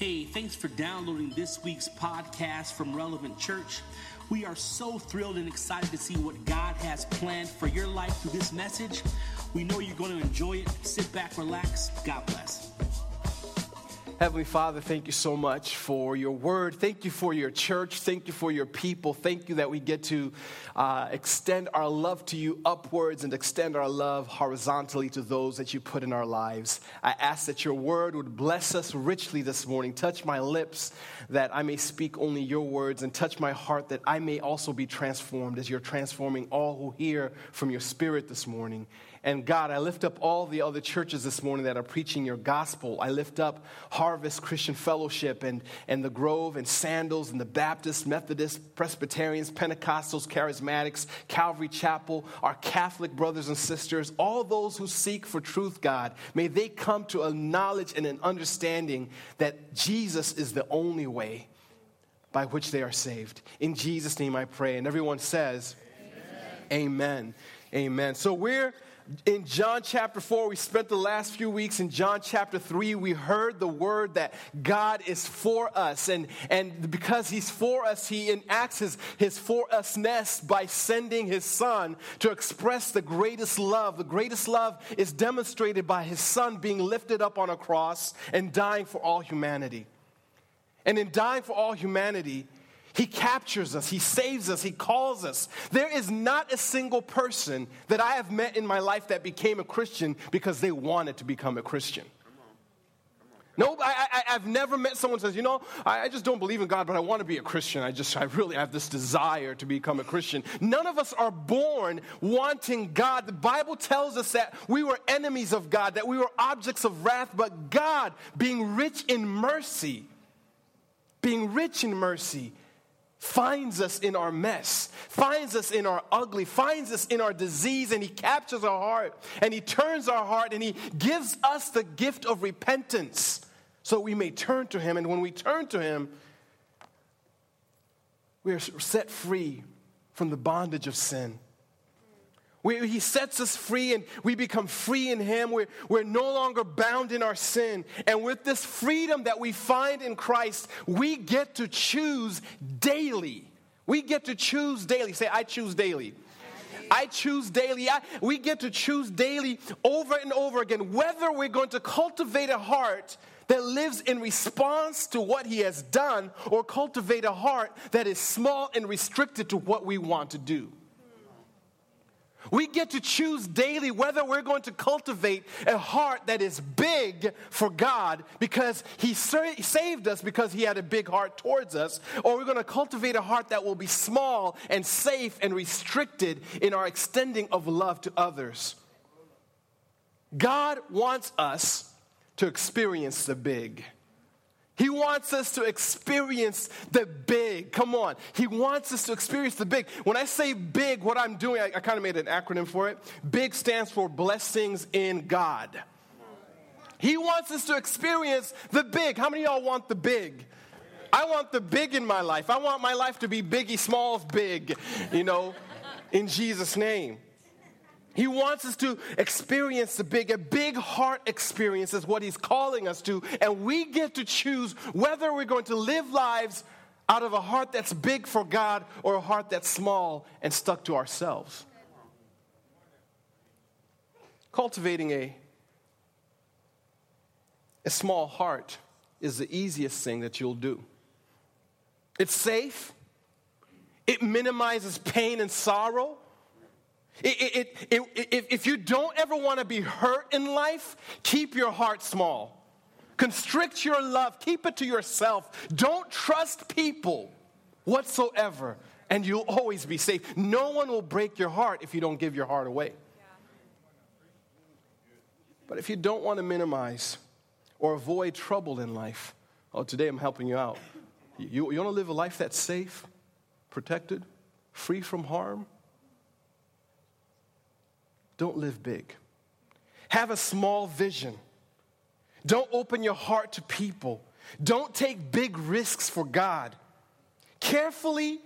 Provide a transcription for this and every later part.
Hey, thanks for downloading this week's podcast from Relevant Church. We are so thrilled and excited to see what God has planned for your life through this message. We know you're going to enjoy it. Sit back, relax. God bless. Heavenly Father, thank you so much for your word. Thank you for your church. Thank you for your people. Thank you that we get to uh, extend our love to you upwards and extend our love horizontally to those that you put in our lives. I ask that your word would bless us richly this morning. Touch my lips that I may speak only your words, and touch my heart that I may also be transformed as you're transforming all who hear from your spirit this morning. And God, I lift up all the other churches this morning that are preaching your gospel. I lift up Harvest Christian Fellowship and, and the Grove and Sandals and the Baptist, Methodist, Presbyterians, Pentecostals, Charismatics, Calvary Chapel, our Catholic brothers and sisters, all those who seek for truth, God. May they come to a knowledge and an understanding that Jesus is the only way by which they are saved. In Jesus' name I pray. And everyone says, Amen. Amen. Amen. So we're in John chapter 4, we spent the last few weeks in John chapter 3. We heard the word that God is for us. And, and because He's for us, He enacts His, his for usness by sending His Son to express the greatest love. The greatest love is demonstrated by His Son being lifted up on a cross and dying for all humanity. And in dying for all humanity, he captures us, He saves us, He calls us. There is not a single person that I have met in my life that became a Christian because they wanted to become a Christian. No, I, have never met someone who says, you know, I, I, just don't believe in God, but I want to be a Christian. I just, I really have this desire to become a Christian. None of us are born wanting God. The Bible tells us that we were enemies of God, that we were objects of wrath, but God, being rich in mercy, being rich in mercy, finds us in our mess, finds us in our ugly, finds us in our disease, and He captures our heart and He turns our heart and He gives us the gift of repentance so we may turn to Him. And when we turn to Him, we are set free from the bondage of sin. We, he sets us free and we become free in Him. We're, we're no longer bound in our sin. And with this freedom that we find in Christ, we get to choose daily. We get to choose daily. Say, I choose daily. I choose daily. I, we get to choose daily over and over again whether we're going to cultivate a heart that lives in response to what He has done or cultivate a heart that is small and restricted to what we want to do. We get to choose daily whether we're going to cultivate a heart that is big for God because He saved us because He had a big heart towards us, or we're going to cultivate a heart that will be small and safe and restricted in our extending of love to others. God wants us to experience the big. He wants us to experience the big. Come on. He wants us to experience the big. When I say big, what I'm doing, I, I kind of made an acronym for it. Big stands for blessings in God. He wants us to experience the big. How many of y'all want the big? I want the big in my life. I want my life to be biggie, small, big, you know, in Jesus' name. He wants us to experience the big, a big heart experience is what he's calling us to. And we get to choose whether we're going to live lives out of a heart that's big for God or a heart that's small and stuck to ourselves. Cultivating a, a small heart is the easiest thing that you'll do. It's safe, it minimizes pain and sorrow. It, it, it, if you don't ever want to be hurt in life, keep your heart small. Constrict your love, keep it to yourself. Don't trust people whatsoever, and you'll always be safe. No one will break your heart if you don't give your heart away. But if you don't want to minimize or avoid trouble in life, oh, today I'm helping you out. You, you want to live a life that's safe, protected, free from harm? Don't live big. Have a small vision. Don't open your heart to people. Don't take big risks for God. Carefully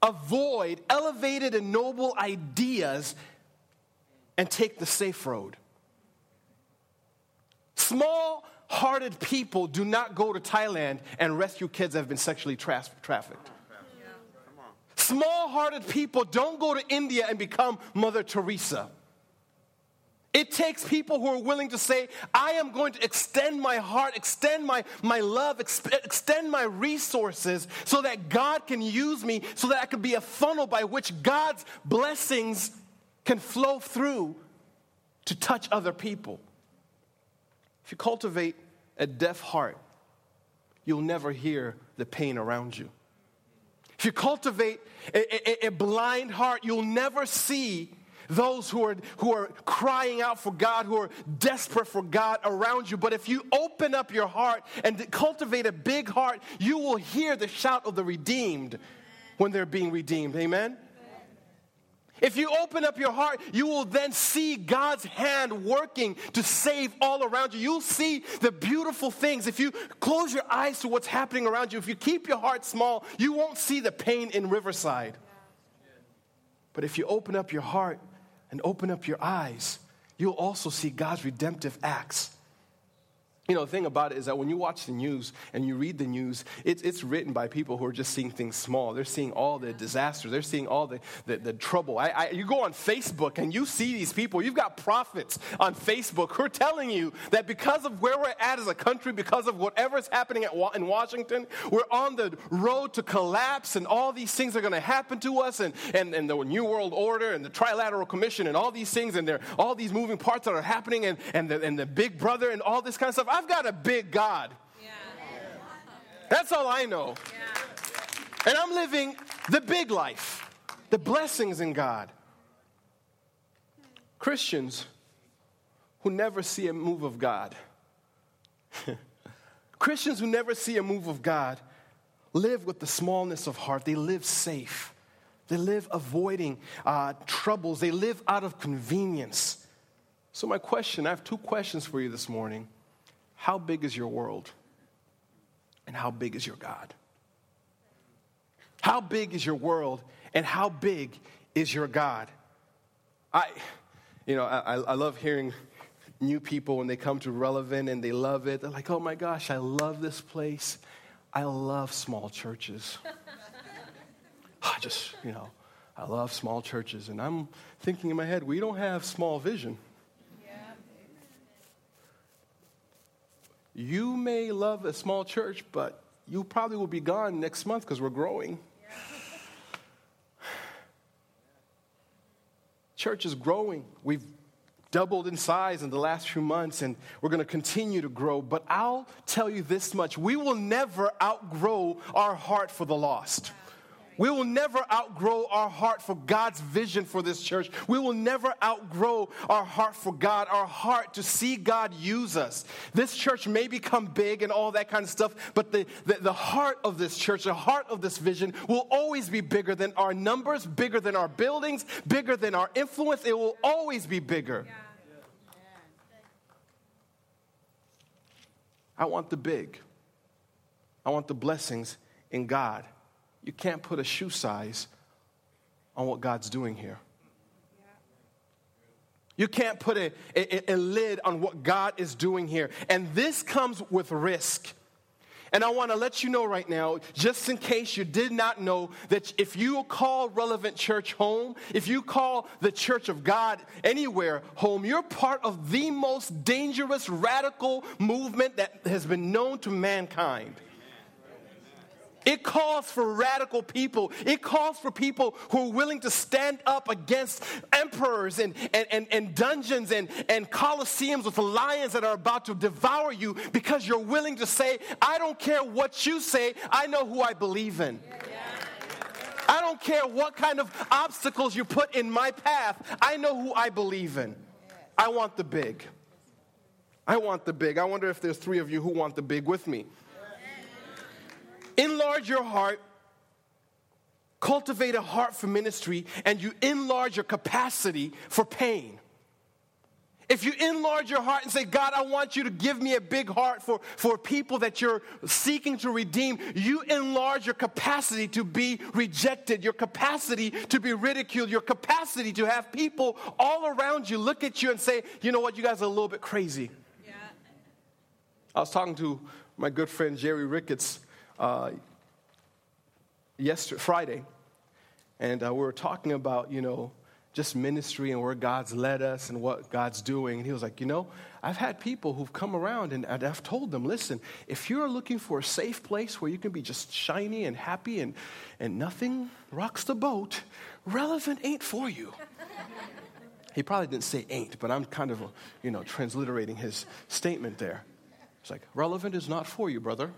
avoid elevated and noble ideas and take the safe road. Small hearted people do not go to Thailand and rescue kids that have been sexually tra- trafficked. Small hearted people don't go to India and become Mother Teresa. It takes people who are willing to say, I am going to extend my heart, extend my, my love, ex- extend my resources so that God can use me, so that I can be a funnel by which God's blessings can flow through to touch other people. If you cultivate a deaf heart, you'll never hear the pain around you. If you cultivate a, a, a blind heart, you'll never see those who are, who are crying out for God, who are desperate for God around you. But if you open up your heart and cultivate a big heart, you will hear the shout of the redeemed when they're being redeemed. Amen? If you open up your heart, you will then see God's hand working to save all around you. You'll see the beautiful things. If you close your eyes to what's happening around you, if you keep your heart small, you won't see the pain in Riverside. But if you open up your heart and open up your eyes, you'll also see God's redemptive acts you know, the thing about it is that when you watch the news and you read the news, it's, it's written by people who are just seeing things small. They're seeing all the disasters, they're seeing all the, the, the trouble. I, I, you go on Facebook and you see these people. You've got prophets on Facebook who are telling you that because of where we're at as a country, because of whatever's happening at, in Washington, we're on the road to collapse and all these things are going to happen to us and, and, and the New World Order and the Trilateral Commission and all these things and there all these moving parts that are happening and, and, the, and the big brother and all this kind of stuff. I've got a big God. Yeah. That's all I know. Yeah. And I'm living the big life, the blessings in God. Christians who never see a move of God, Christians who never see a move of God live with the smallness of heart. They live safe. They live avoiding uh, troubles. They live out of convenience. So, my question I have two questions for you this morning. How big is your world? And how big is your God? How big is your world? And how big is your God? I, you know, I, I love hearing new people when they come to Relevant and they love it. They're like, oh my gosh, I love this place. I love small churches. I just, you know, I love small churches. And I'm thinking in my head, we don't have small vision. You may love a small church, but you probably will be gone next month because we're growing. church is growing. We've doubled in size in the last few months and we're going to continue to grow. But I'll tell you this much we will never outgrow our heart for the lost. We will never outgrow our heart for God's vision for this church. We will never outgrow our heart for God, our heart to see God use us. This church may become big and all that kind of stuff, but the, the, the heart of this church, the heart of this vision will always be bigger than our numbers, bigger than our buildings, bigger than our influence. It will always be bigger. I want the big. I want the blessings in God you can't put a shoe size on what God's doing here. You can't put a, a, a, lid on what God is doing here. And this comes with risk. And I want to let you know right now, just in case you did not know, that if you call Relevant Church home, if you call the Church of God anywhere home, you're part of the most dangerous radical movement that has been known to mankind. It calls for radical people. It calls for people who are willing to stand up against emperors and, and, and, and dungeons and, and coliseums with lions that are about to devour you because you're willing to say, I don't care what you say, I know who I believe in. I don't care what kind of obstacles you put in my path, I know who I believe in. I want the big. I want the big. I wonder if there's three of you who want the big with me. Enlarge your heart, cultivate a heart for ministry, and you enlarge your capacity for pain. If you enlarge your heart and say, God, I want you to give me a big heart for, for people that you're seeking to redeem, you enlarge your capacity to be rejected, your capacity to be ridiculed, your capacity to have people all around you look at you and say, you know what, you guys are a little bit crazy. Yeah. I was talking to my good friend Jerry Ricketts uh, yesterday, Friday, and uh, we were talking about, you know, just ministry and where God's led us and what God's doing. And he was like, You know, I've had people who've come around and I've told them, listen, if you're looking for a safe place where you can be just shiny and happy and, and nothing rocks the boat, relevant ain't for you. he probably didn't say ain't, but I'm kind of, you know, transliterating his statement there. It's like, relevant is not for you, brother.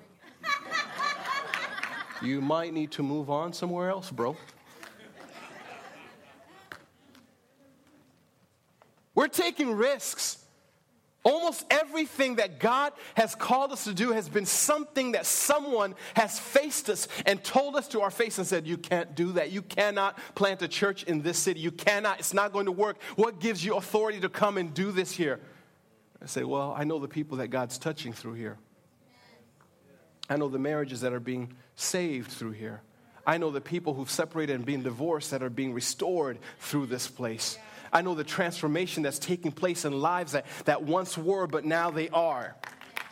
You might need to move on somewhere else, bro. We're taking risks. Almost everything that God has called us to do has been something that someone has faced us and told us to our face and said, You can't do that. You cannot plant a church in this city. You cannot. It's not going to work. What gives you authority to come and do this here? I say, Well, I know the people that God's touching through here. I know the marriages that are being saved through here. I know the people who've separated and been divorced that are being restored through this place. I know the transformation that's taking place in lives that, that once were, but now they are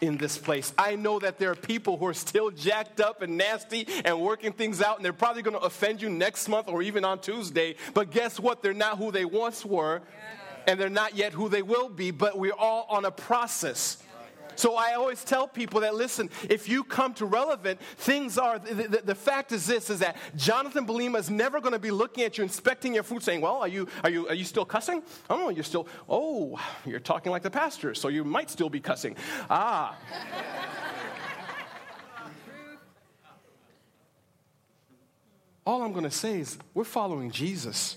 in this place. I know that there are people who are still jacked up and nasty and working things out, and they're probably going to offend you next month or even on Tuesday. But guess what? They're not who they once were, and they're not yet who they will be, but we're all on a process. So I always tell people that listen, if you come to relevant, things are the, the, the fact is this is that Jonathan Belima is never going to be looking at you, inspecting your food, saying, Well, are you are you are you still cussing? Oh, you're still oh, you're talking like the pastor, so you might still be cussing. Ah. All I'm going to say is we're following Jesus.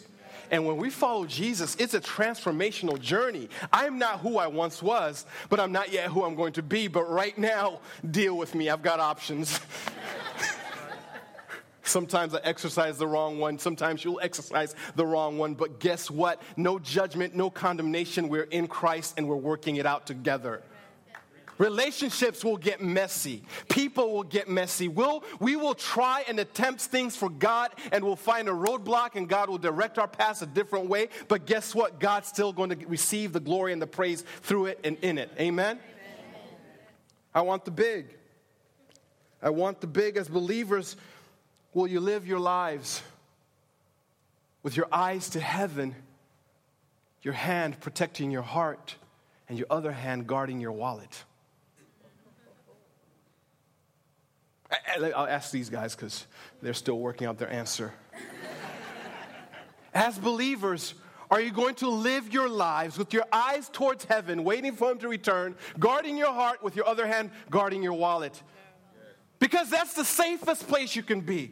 And when we follow Jesus, it's a transformational journey. I'm not who I once was, but I'm not yet who I'm going to be. But right now, deal with me. I've got options. Sometimes I exercise the wrong one. Sometimes you'll exercise the wrong one. But guess what? No judgment, no condemnation. We're in Christ and we're working it out together. Relationships will get messy. People will get messy. We'll, we will try and attempt things for God and we'll find a roadblock and God will direct our paths a different way. But guess what? God's still going to receive the glory and the praise through it and in it. Amen? Amen. I want the big. I want the big. As believers, will you live your lives with your eyes to heaven, your hand protecting your heart, and your other hand guarding your wallet? I'll ask these guys because they're still working out their answer. As believers, are you going to live your lives with your eyes towards heaven, waiting for Him to return, guarding your heart with your other hand, guarding your wallet? Because that's the safest place you can be.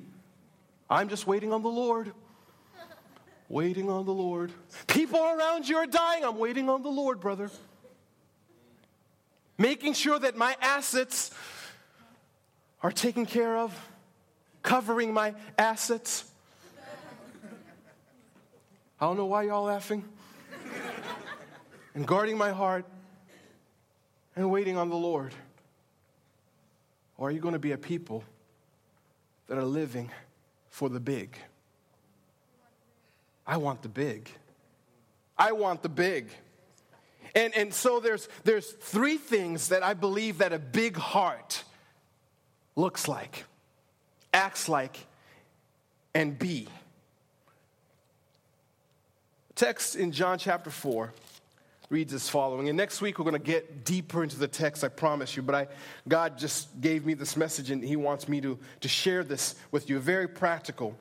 I'm just waiting on the Lord. Waiting on the Lord. People around you are dying. I'm waiting on the Lord, brother. Making sure that my assets are taken care of, covering my assets. I don't know why y'all laughing. and guarding my heart and waiting on the Lord. Or are you going to be a people that are living for the big? I want the big. I want the big. And, and so there's, there's three things that I believe that a big heart looks like, acts like, and be. Text in John chapter 4 reads as following. And next week we're going to get deeper into the text, I promise you. But I, God just gave me this message and He wants me to, to share this with you. Very practical.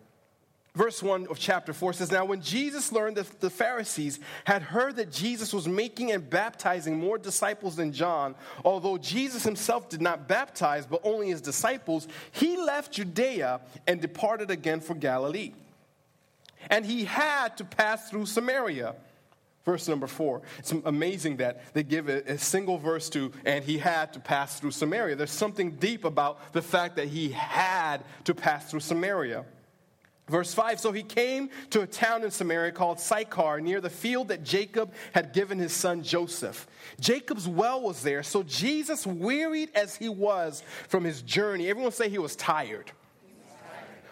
Verse 1 of chapter 4 says Now, when Jesus learned that the Pharisees had heard that Jesus was making and baptizing more disciples than John, although Jesus himself did not baptize, but only his disciples, he left Judea and departed again for Galilee. And he had to pass through Samaria. Verse number four. It's amazing that they give a, a, single verse to, and he had to pass through Samaria. There's something deep about the fact that he had to pass through Samaria. Verse 5 So he came to a town in Samaria called Sychar, near the field that Jacob had given his son Joseph. Jacob's well was there, so Jesus, wearied as he was from his journey, everyone say he was tired.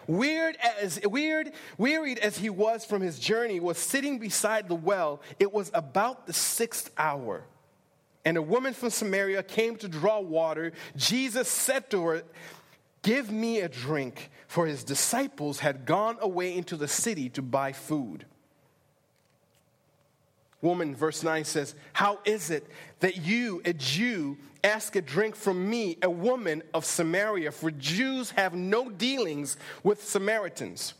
Weird as, weird, wearied as he was from his journey, was sitting beside the well. It was about the sixth hour. and a woman from Samaria came to draw water. Jesus said to her, Give me a drink, for his disciples had gone away into the city to buy food. Woman, verse 9 says, How is it that you, a Jew, ask a drink from me, a woman of Samaria? For Jews have no dealings with Samaritans.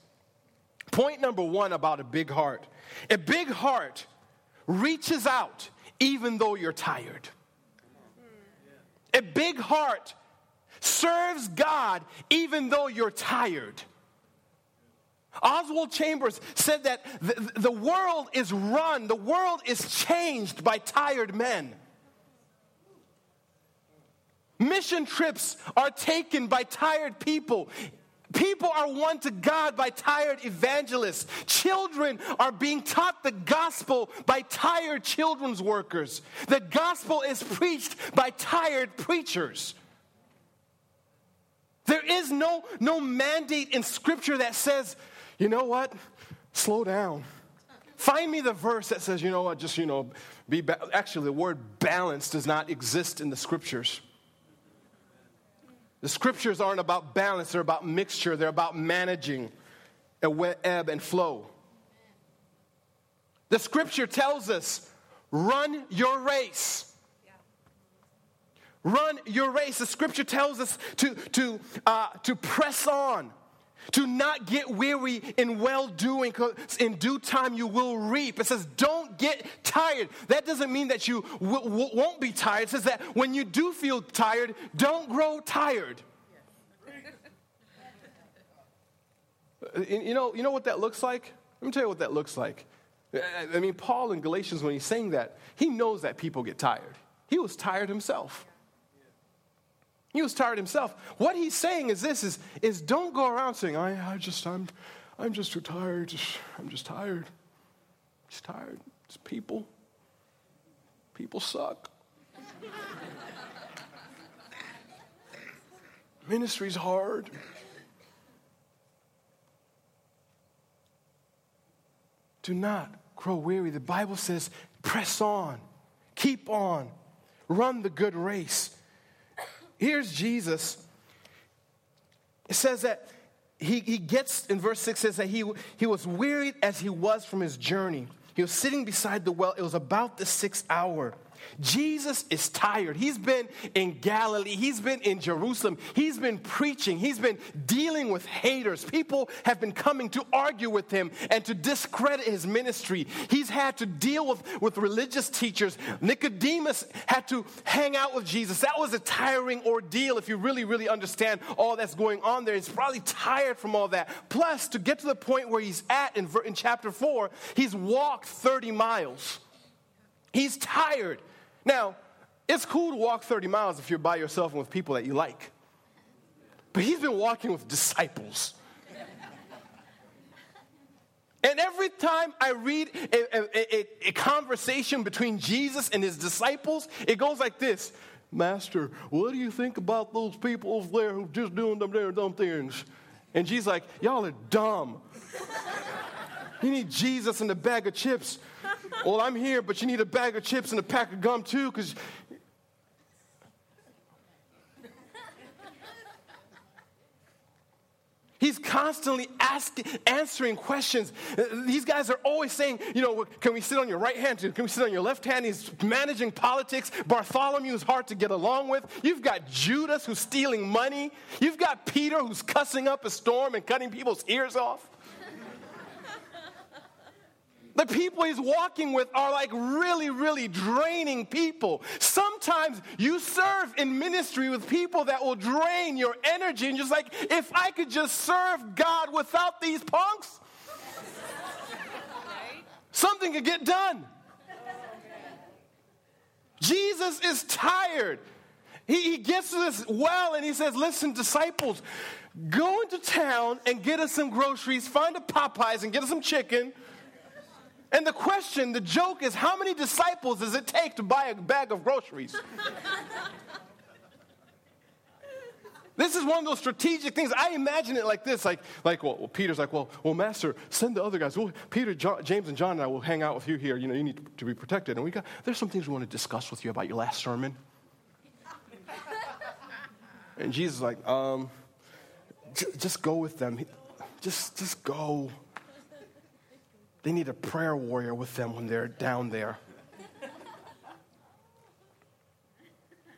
Point number one about a big heart a big heart reaches out even though you're tired. A big heart serves God even though you're tired. Oswald Chambers said that the, the, world is run, the world is changed by tired men. Mission trips are taken by tired people. People are won to God by tired evangelists. Children are being taught the gospel by tired children's workers. The gospel is preached by tired preachers. There is no, no mandate in Scripture that says, you know what? Slow down. Find me the verse that says, you know what, just, you know, be. Ba-. Actually, the word balance does not exist in the Scriptures. The scriptures aren't about balance, they're about mixture, they're about managing a ebb and flow. The scripture tells us run your race. Run your race. The scripture tells us to, to, uh, to press on, to not get weary in well doing, because in due time you will reap. It says, don't get tired. That doesn't mean that you w- w- won't be tired. It says that when you do feel tired, don't grow tired. you, know, you know what that looks like? Let me tell you what that looks like. I mean, Paul in Galatians, when he's saying that, he knows that people get tired. He was tired himself. He was tired himself. What he's saying is this is, is don't go around saying, I, I just, I'm, I'm just too tired. I'm just tired. Just tired. It's people. People suck. Ministry's hard. Do not grow weary. The Bible says, press on, keep on, run the good race. Here's Jesus. It says that he, he gets, in verse 6 says that he, he was wearied as he was from his journey. He was sitting beside the well. It was about the sixth hour. Jesus is tired. He's been in Galilee, he's been in Jerusalem, he's been preaching, he's been dealing with haters. People have been coming to argue with him and to discredit his ministry. He's had to deal with, with religious teachers. Nicodemus had to hang out with Jesus. That was a tiring ordeal if you really, really understand all that's going on there. He's probably tired from all that. Plus, to get to the point where he's at in, in chapter 4, he's walked 30 miles. He's tired. Now, it's cool to walk 30 miles if you're by yourself and with people that you like. But he's been walking with disciples. And every time I read a, a, a, a, conversation between Jesus and his disciples, it goes like this Master, what do you think about those people over there who just doing them their dumb things? And Jesus like, y'all are dumb. you need Jesus and a bag of chips well, I'm here, but you need a bag of chips and a pack of gum too, because. He's constantly asking, answering questions. These guys are always saying, you know, can we sit on your right hand? Can we sit on your left hand? He's managing politics. Bartholomew is hard to get along with. You've got Judas who's stealing money. You've got Peter who's cussing up a storm and cutting people's ears off. The people he's walking with are like really, really draining people. Sometimes you serve in ministry with people that will drain your energy, and you're just like, if I could just serve God without these punks, something could get done. Jesus is tired. He, he gets to this well and he says, Listen, disciples, go into town and get us some groceries, find a Popeyes and get us some chicken and the question, the joke is how many disciples does it take to buy a bag of groceries? This is one of those strategic things. I imagine it like this, like, like well, well Peter's like, well, well, Master, send the other guys. Well, Peter, John, James, and John and I will hang out with you here. You know, you need to be protected. And we got, there's some things we want to discuss with you about your last sermon. and Jesus is like, um, j- just go with them. Just, just go. They need a prayer warrior with them when they're down there.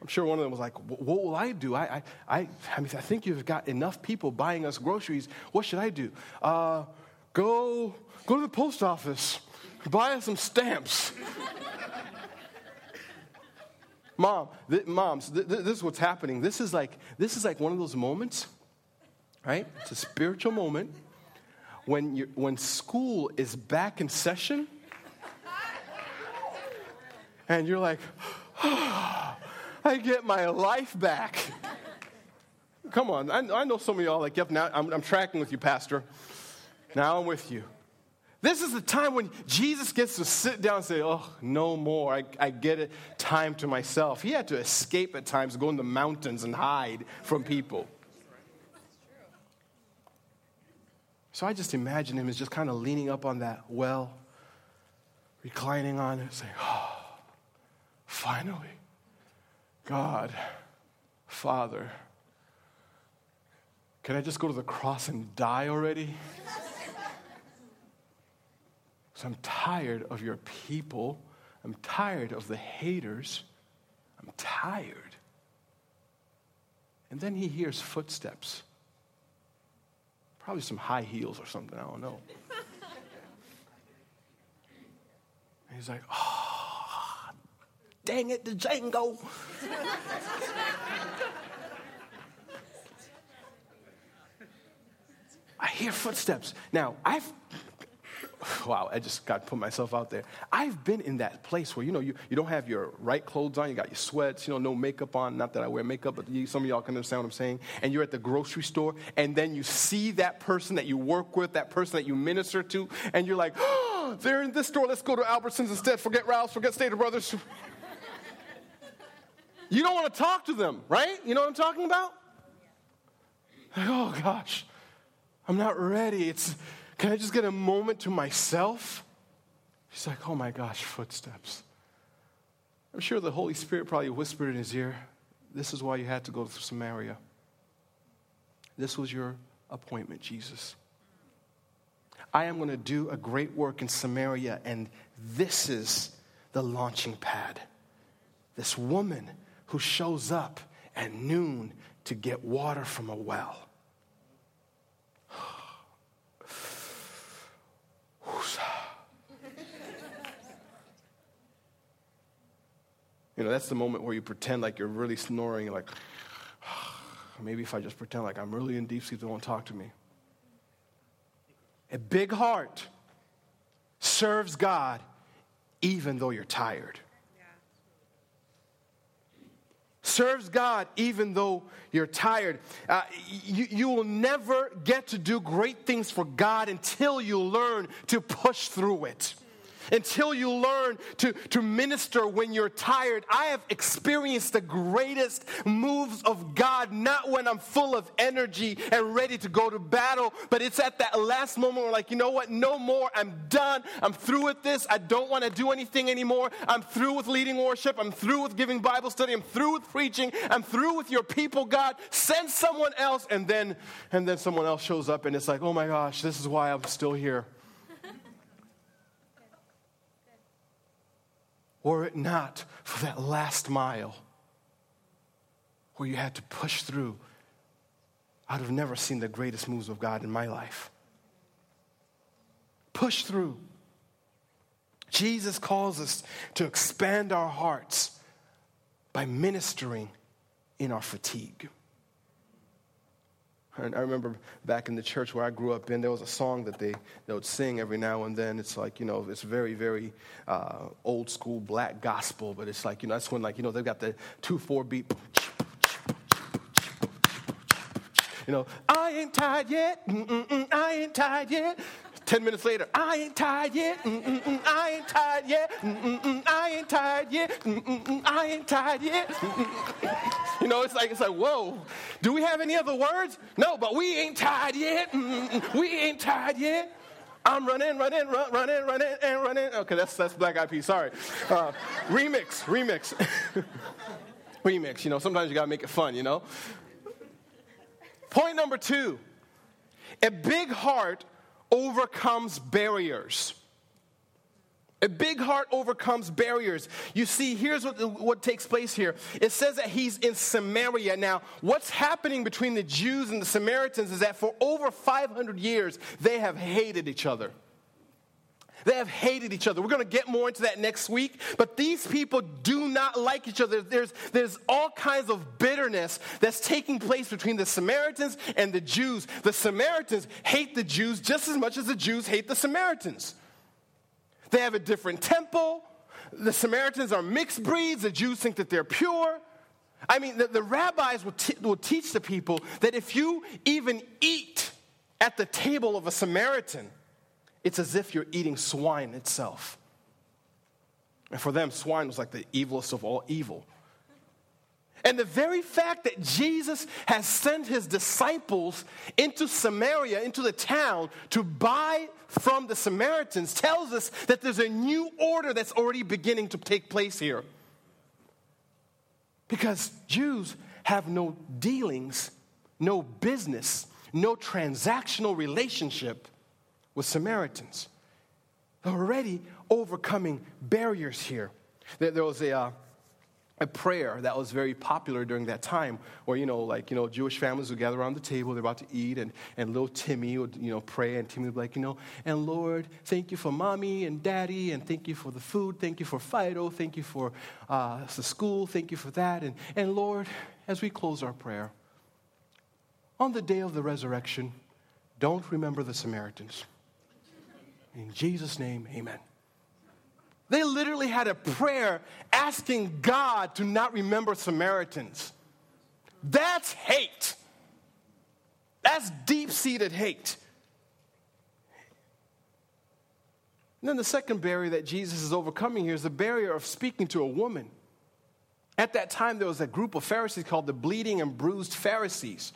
I'm sure one of them was like, What will I do? I, I, I, I, mean, I think you've got enough people buying us groceries. What should I do? Uh, go, go to the post office, buy us some stamps. Mom, th- moms, th- th- this is what's happening. This is like this is like one of those moments, right? It's a spiritual moment when you when school is back in session, and you're like. Oh, I get my life back. Come on, I, I, know some of y'all like, yep, now I'm, I'm tracking with you, Pastor. Now I'm with you. This is the time when Jesus gets to sit down and say, Oh, no more. I, I, get it. Time to myself. He had to escape at times, go in the mountains and hide from people. So I just imagine him as just kind of leaning up on that well, reclining on it, saying, Oh, finally. God, Father, can I just go to the cross and die already? So I'm tired of your people. I'm tired of the haters. I'm tired. And then he hears footsteps. Probably some high heels or something, I don't know. And he's like, oh, dang it, the Django. I hear footsteps. Now, I've, wow, I just got to put myself out there. I've been in that place where, you know, you, you don't have your right clothes on, you got your sweats, you know, no makeup on. Not that I wear makeup, but you, some of y'all can understand what I'm saying. And you're at the grocery store, and then you see that person that you work with, that person that you minister to, and you're like, oh, they're in this store, let's go to Albertsons instead. Forget Ralph's, forget Stater Brothers. You don't want to talk to them, right? You know what I'm talking about? Like, oh gosh, I'm not ready. It's can I just get a moment to myself? He's like, oh my gosh, footsteps. I'm sure the Holy Spirit probably whispered in his ear, This is why you had to go to Samaria. This was your appointment, Jesus. I am going to do a great work in Samaria, and this is the launching pad. This woman who shows up at noon to get water from a well. You know, that's the moment where you pretend like you're really snoring, like, maybe if I just pretend like I'm really in deep sleep, they won't talk to me. A big heart serves God even though you're tired serves God even though you're tired. Uh, you, you will never get to do great things for God until you learn to push through it until you learn to, to minister when you're tired. I have experienced the greatest moves of God, not when I'm full of energy and ready to go to battle, but it's at that last moment where, like, you know what? No more. I'm done. I'm through with this. I don't want to do anything anymore. I'm through with leading worship. I'm through with giving Bible study. I'm through with preaching. I'm through with your people, God. Send someone else. And then, and then someone else shows up, and it's like, oh my gosh, this is why I'm still here. Were it not for that last mile where you had to push through, I'd have never seen the greatest moves of God in my life. Push through. Jesus calls us to expand our hearts by ministering in our fatigue. I remember back in the church where I grew up in, there was a song that they, they would sing every now and then. It's like, you know, it's very, very uh, old school black gospel, but it's like, you know, that's when, like, you know, they've got the 2 4 beat. You know, I ain't tired yet. Mm-mm-mm, I ain't tired yet. 10 minutes later, I ain't tired yet. Mm-mm-mm, I ain't tired yet. Mm-mm-mm, I ain't tired yet. Mm-mm-mm, I ain't tired yet. Mm-mm-mm. You know, it's like, it's like, whoa, do we have any other words? No, but we ain't tired yet. Mm-mm-mm, we ain't tired yet. I'm running, running, run, running, running, and running. Okay, that's, that's Black Eyed Peas, sorry. Uh, remix, remix. remix, you know, sometimes you gotta make it fun, you know? Point number two a big heart overcomes barriers. A big heart overcomes barriers. You see, here's what, what takes place here. It says that he's in Samaria. Now, what's happening between the Jews and the Samaritans is that for over 500 years, they have hated each other. They have hated each other. We're going to get more into that next week. But these people do not like each other. There's, there's all kinds of bitterness that's taking place between the Samaritans and the Jews. The Samaritans hate the Jews just as much as the Jews hate the Samaritans. They have a different temple. The Samaritans are mixed breeds. The Jews think that they're pure. I mean, the, the rabbis will, t- will teach the people that if you even eat at the table of a Samaritan, it's as if you're eating swine itself. And for them, swine was like the evilest of all evil. And the very fact that Jesus has sent his disciples into Samaria, into the town, to buy from the Samaritans tells us that there's a new order that's already beginning to take place here. Because Jews have no dealings, no business, no transactional relationship with Samaritans. Already overcoming barriers here. There, was a, uh, a prayer that was very popular during that time where, you know, like, you know, Jewish families would gather around the table, they're about to eat, and, and little Timmy would, you know, pray, and Timmy would be like, you know, and Lord, thank you for mommy and daddy, and thank you for the food, thank you for Fido, thank you for uh, the school, thank you for that, and, and Lord, as we close our prayer, on the day of the resurrection, don't remember the Samaritans. In Jesus' name, amen. They literally had a prayer asking God to not remember Samaritans. That's hate. That's deep seated hate. And then the second barrier that Jesus is overcoming here is the barrier of speaking to a woman. At that time, there was a group of Pharisees called the bleeding and bruised Pharisees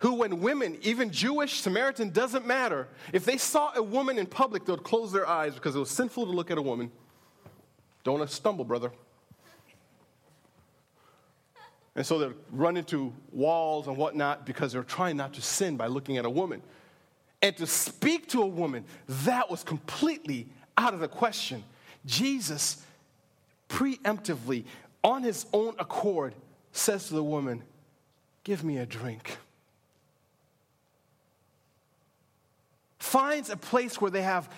who, when women, even Jewish, Samaritan, doesn't matter, if they saw a woman in public, they would close their eyes because it was sinful to look at a woman. Don't stumble, brother. And so they'd run into walls and whatnot because they're trying not to sin by looking at a woman. And to speak to a woman, that was completely out of the question. Jesus preemptively, on his own accord, says to the woman, Give me a drink. Finds a place where they have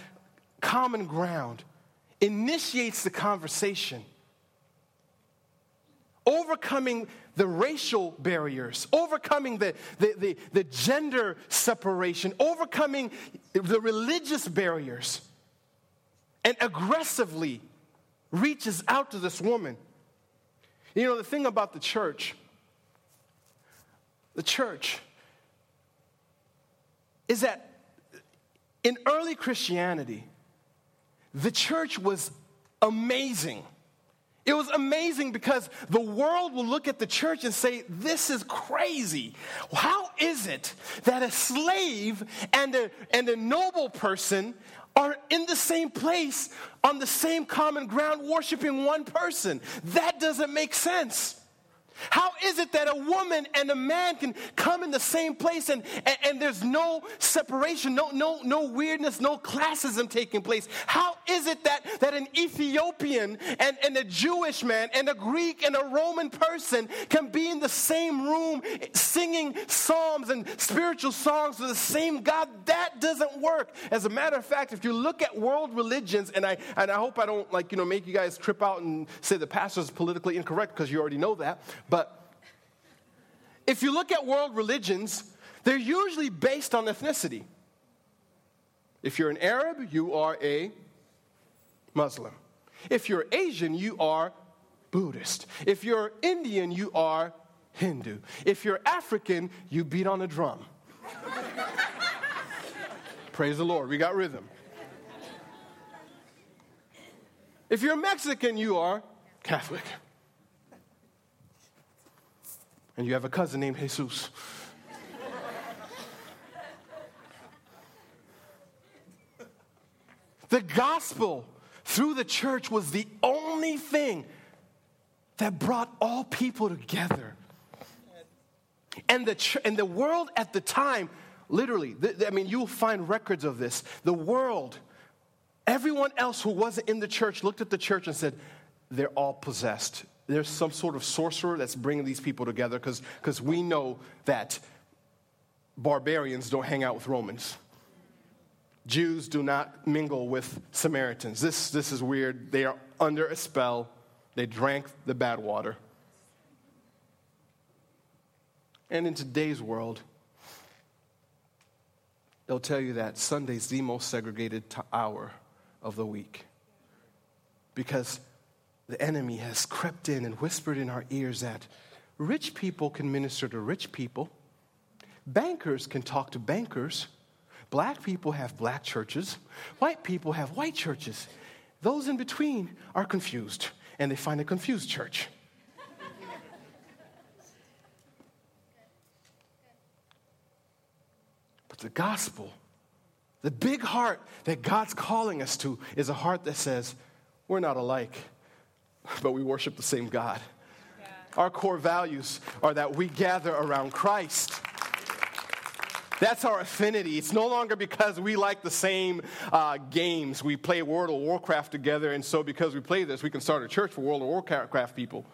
common ground, initiates the conversation, overcoming the racial barriers, overcoming the, the, the, the, gender separation, overcoming the religious barriers, and aggressively reaches out to this woman. You know, the thing about the church, the church, is that in early Christianity, the church was amazing. It was amazing because the world will look at the church and say, This is crazy. How is it that a slave and a, and a noble person are in the same place on the same common ground worshiping one person? That doesn't make sense. How is it that a woman and a man can come in the same place and, and, and, there's no separation, no, no, no weirdness, no classism taking place? How is it that, that an Ethiopian and, and a Jewish man and a Greek and a Roman person can be in the same room singing psalms and spiritual songs to the same God? That doesn't work. As a matter of fact, if you look at world religions, and I, and I hope I don't like, you know, make you guys trip out and say the pastor's politically incorrect because you already know that, but if you look at world religions, they're usually based on ethnicity. If you're an Arab, you are a Muslim. If you're Asian, you are Buddhist. If you're Indian, you are Hindu. If you're African, you beat on a drum. Praise the Lord. We got rhythm. If you're Mexican, you are Catholic. And you have a cousin named Jesus. the gospel through the church was the only thing that brought all people together. And the, ch- and the world at the time, literally, th- I mean, you'll find records of this. The world, everyone else who wasn't in the church looked at the church and said, they're all possessed. There's some sort of sorcerer that's bringing these people together because we know that barbarians don't hang out with Romans. Jews do not mingle with Samaritans. This, this is weird. They are under a spell. They drank the bad water. And in today's world, they'll tell you that Sunday's the most segregated hour of the week. Because the enemy has crept in and whispered in our ears that rich people can minister to rich people, bankers can talk to bankers, black people have black churches, white people have white churches. Those in between are confused, and they find a confused church. But the gospel, the big heart that God's calling us to, is a heart that says, We're not alike, but we worship the same God. Yeah. Our core values are that we gather around Christ. That's our affinity. It's no longer because we like the same uh, games. We play World of Warcraft together, and so because we play this, we can start a church for World of Warcraft people.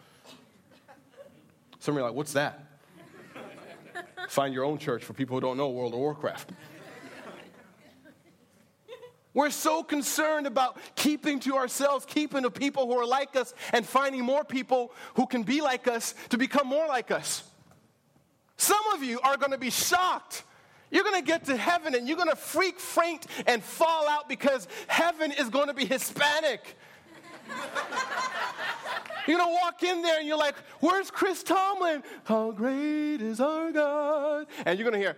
Some are like, what's that? Find your own church for people who don't know World of Warcraft. We're so concerned about keeping to ourselves, keeping to people who are like us, and finding more people who can be like us to become more like us. Some of you are going to be shocked. You're going to get to heaven and you're going to freak, faint, and fall out because heaven is going to be Hispanic. You're gonna walk in there and you're like, Where's Chris Tomlin? How great is our God? And you're gonna hear,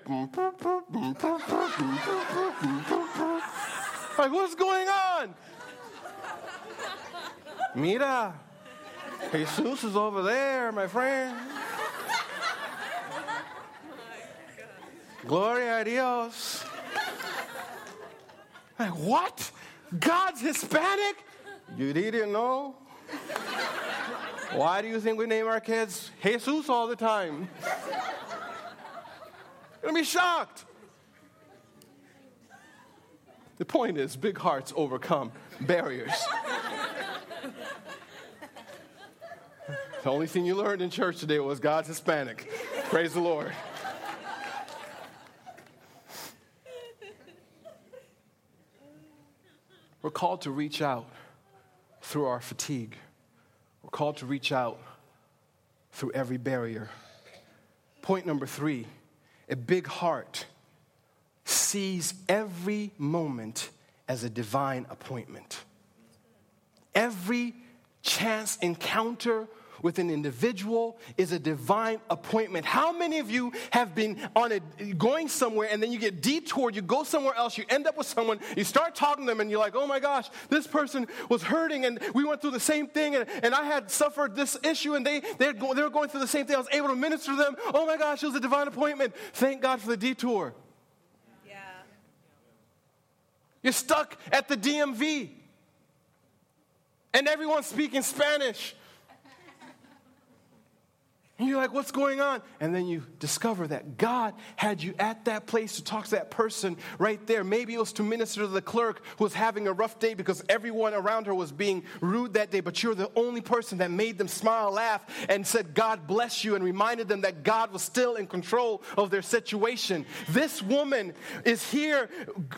like, what's going on? Mira, Jesus is over there, my friend. Gloria a Dios. Like, what? God's Hispanic? You didn't know? Why do you think we name our kids Jesus all the time? You're gonna be shocked. The point is, big hearts overcome barriers. the only thing you learned in church today was God's Hispanic. Praise the Lord. We're called to reach out through our fatigue. We're called to reach out through every barrier. Point number three a big heart sees every moment as a divine appointment. Every chance encounter with an individual is a divine appointment. How many of you have been on a going somewhere and then you get detoured, you go somewhere else, you end up with someone, you start talking to them and you're like, oh my gosh, this person was hurting and we went through the same thing and, and I had suffered this issue and they, they're, go, they were going through the same thing. I was able to minister to them. Oh my gosh, it was a divine appointment. Thank God for the detour. You're stuck at the DMV and everyone's speaking Spanish. And you're like, what's going on? And then you discover that God had you at that place to talk to that person right there. Maybe it was to minister to the clerk who was having a rough day because everyone around her was being rude that day, but you're the only person that made them smile, laugh, and said, God bless you, and reminded them that God was still in control of their situation. This woman is here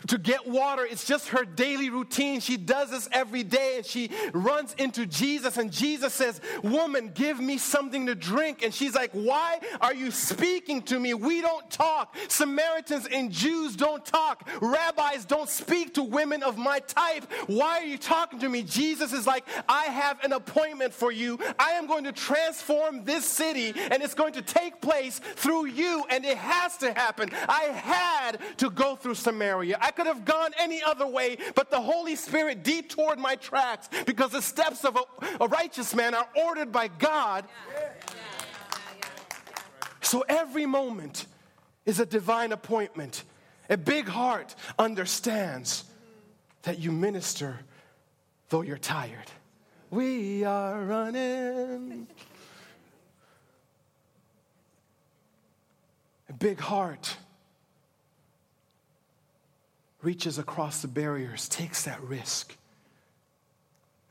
to get water. It's just her daily routine. She does this every day, and she runs into Jesus, and Jesus says, Woman, give me something to drink. And And she's like, Why are you speaking to me? We don't talk. Samaritans and Jews don't talk. Rabbis don't speak to women of my type. Why are you talking to me? Jesus is like, I have an appointment for you. I am going to transform this city, and it's going to take place through you, and it has to happen. I had to go through Samaria. I could have gone any other way, but the Holy Spirit detoured my tracks because the steps of a, a righteous man are ordered by God. So every moment is a divine appointment. A big heart understands that you minister though you're tired. We are running. A big heart reaches across the barriers, takes that risk.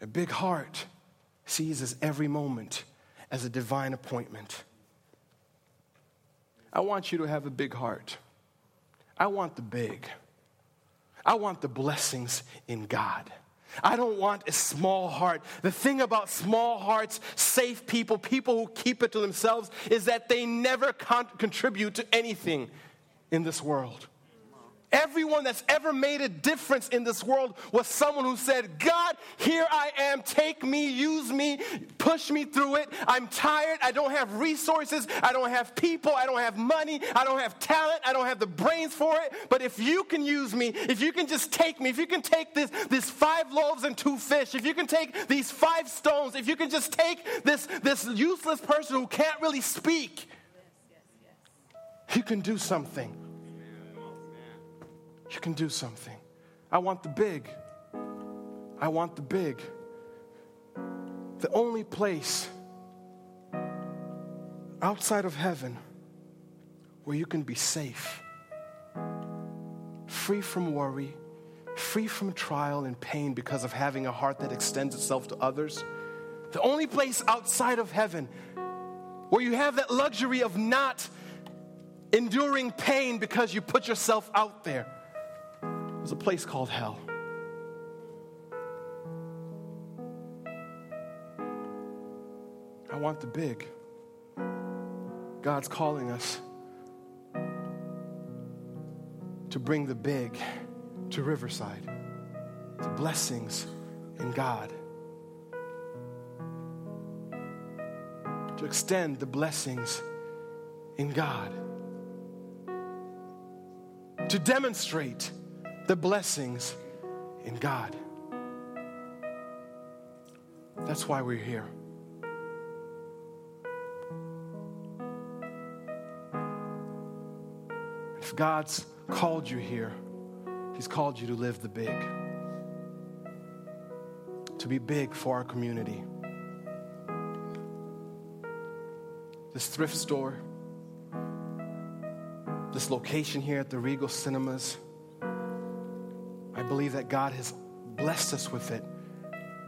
A big heart sees every moment as a divine appointment. I want you to have a big heart. I want the big. I want the blessings in God. I don't want a small heart. The thing about small hearts, safe people, people who keep it to themselves, is that they never con- contribute to anything in this world. Everyone that's ever made a difference in this world was someone who said, God, here I am, take me, use me, push me through it. I'm tired. I don't have resources. I don't have people. I don't have money. I don't have talent. I don't have the brains for it. But if you can use me, if you can just take me, if you can take this, this five loaves and two fish, if you can take these five stones, if you can just take this, this useless person who can't really speak, you can do something you can do something. I want the big. I want the big. The only place outside of heaven where you can be safe, free from worry, free from trial and pain because of having a heart that extends itself to others. The only place outside of heaven where you have that luxury of not enduring pain because you put yourself out there there's a place called hell. I want the big. God's calling us to bring the big to Riverside, to blessings in God, to extend the blessings in God, to demonstrate the blessings in God. That's why we're here. If God's called you here, He's called you to live the big, to be big for our community. This thrift store, this location here at the Regal Cinemas believe that God has blessed us with it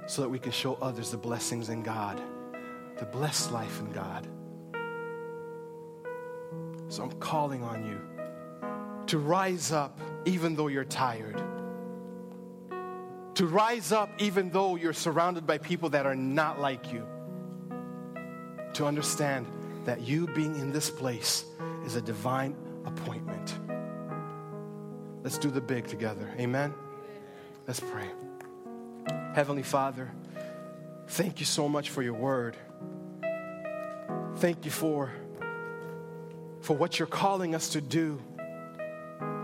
so that we can show others the blessings in God, the blessed life in God. So I'm calling on you to rise up even though you're tired. To rise up even though you're surrounded by people that are not like you. To understand that you being in this place is a divine appointment. Let's do the big together. Amen. Let's pray. Heavenly Father, thank you so much for your word. Thank you for, for what you're calling us to do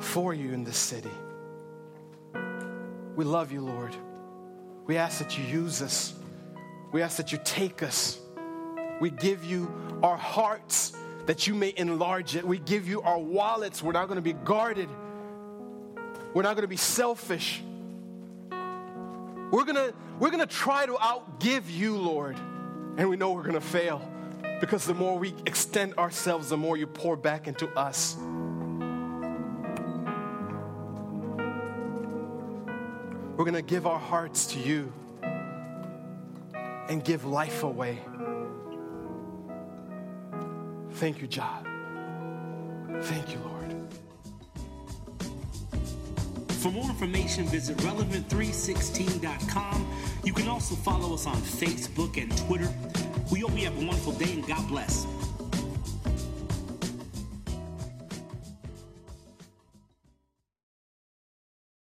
for you in this city. We love you, Lord. We ask that you use us. We ask that you take us. We give you our hearts that you may enlarge it. We give you our wallets. We're not going to be guarded. We're not going to be selfish. We're gonna, we're gonna try to outgive you, Lord. And we know we're gonna fail because the more we extend ourselves, the more you pour back into us. We're gonna give our hearts to you and give life away. Thank you, Jah. Thank you, Lord. For more information, visit relevant316.com. You can also follow us on Facebook and Twitter. We hope you have a wonderful day and God bless.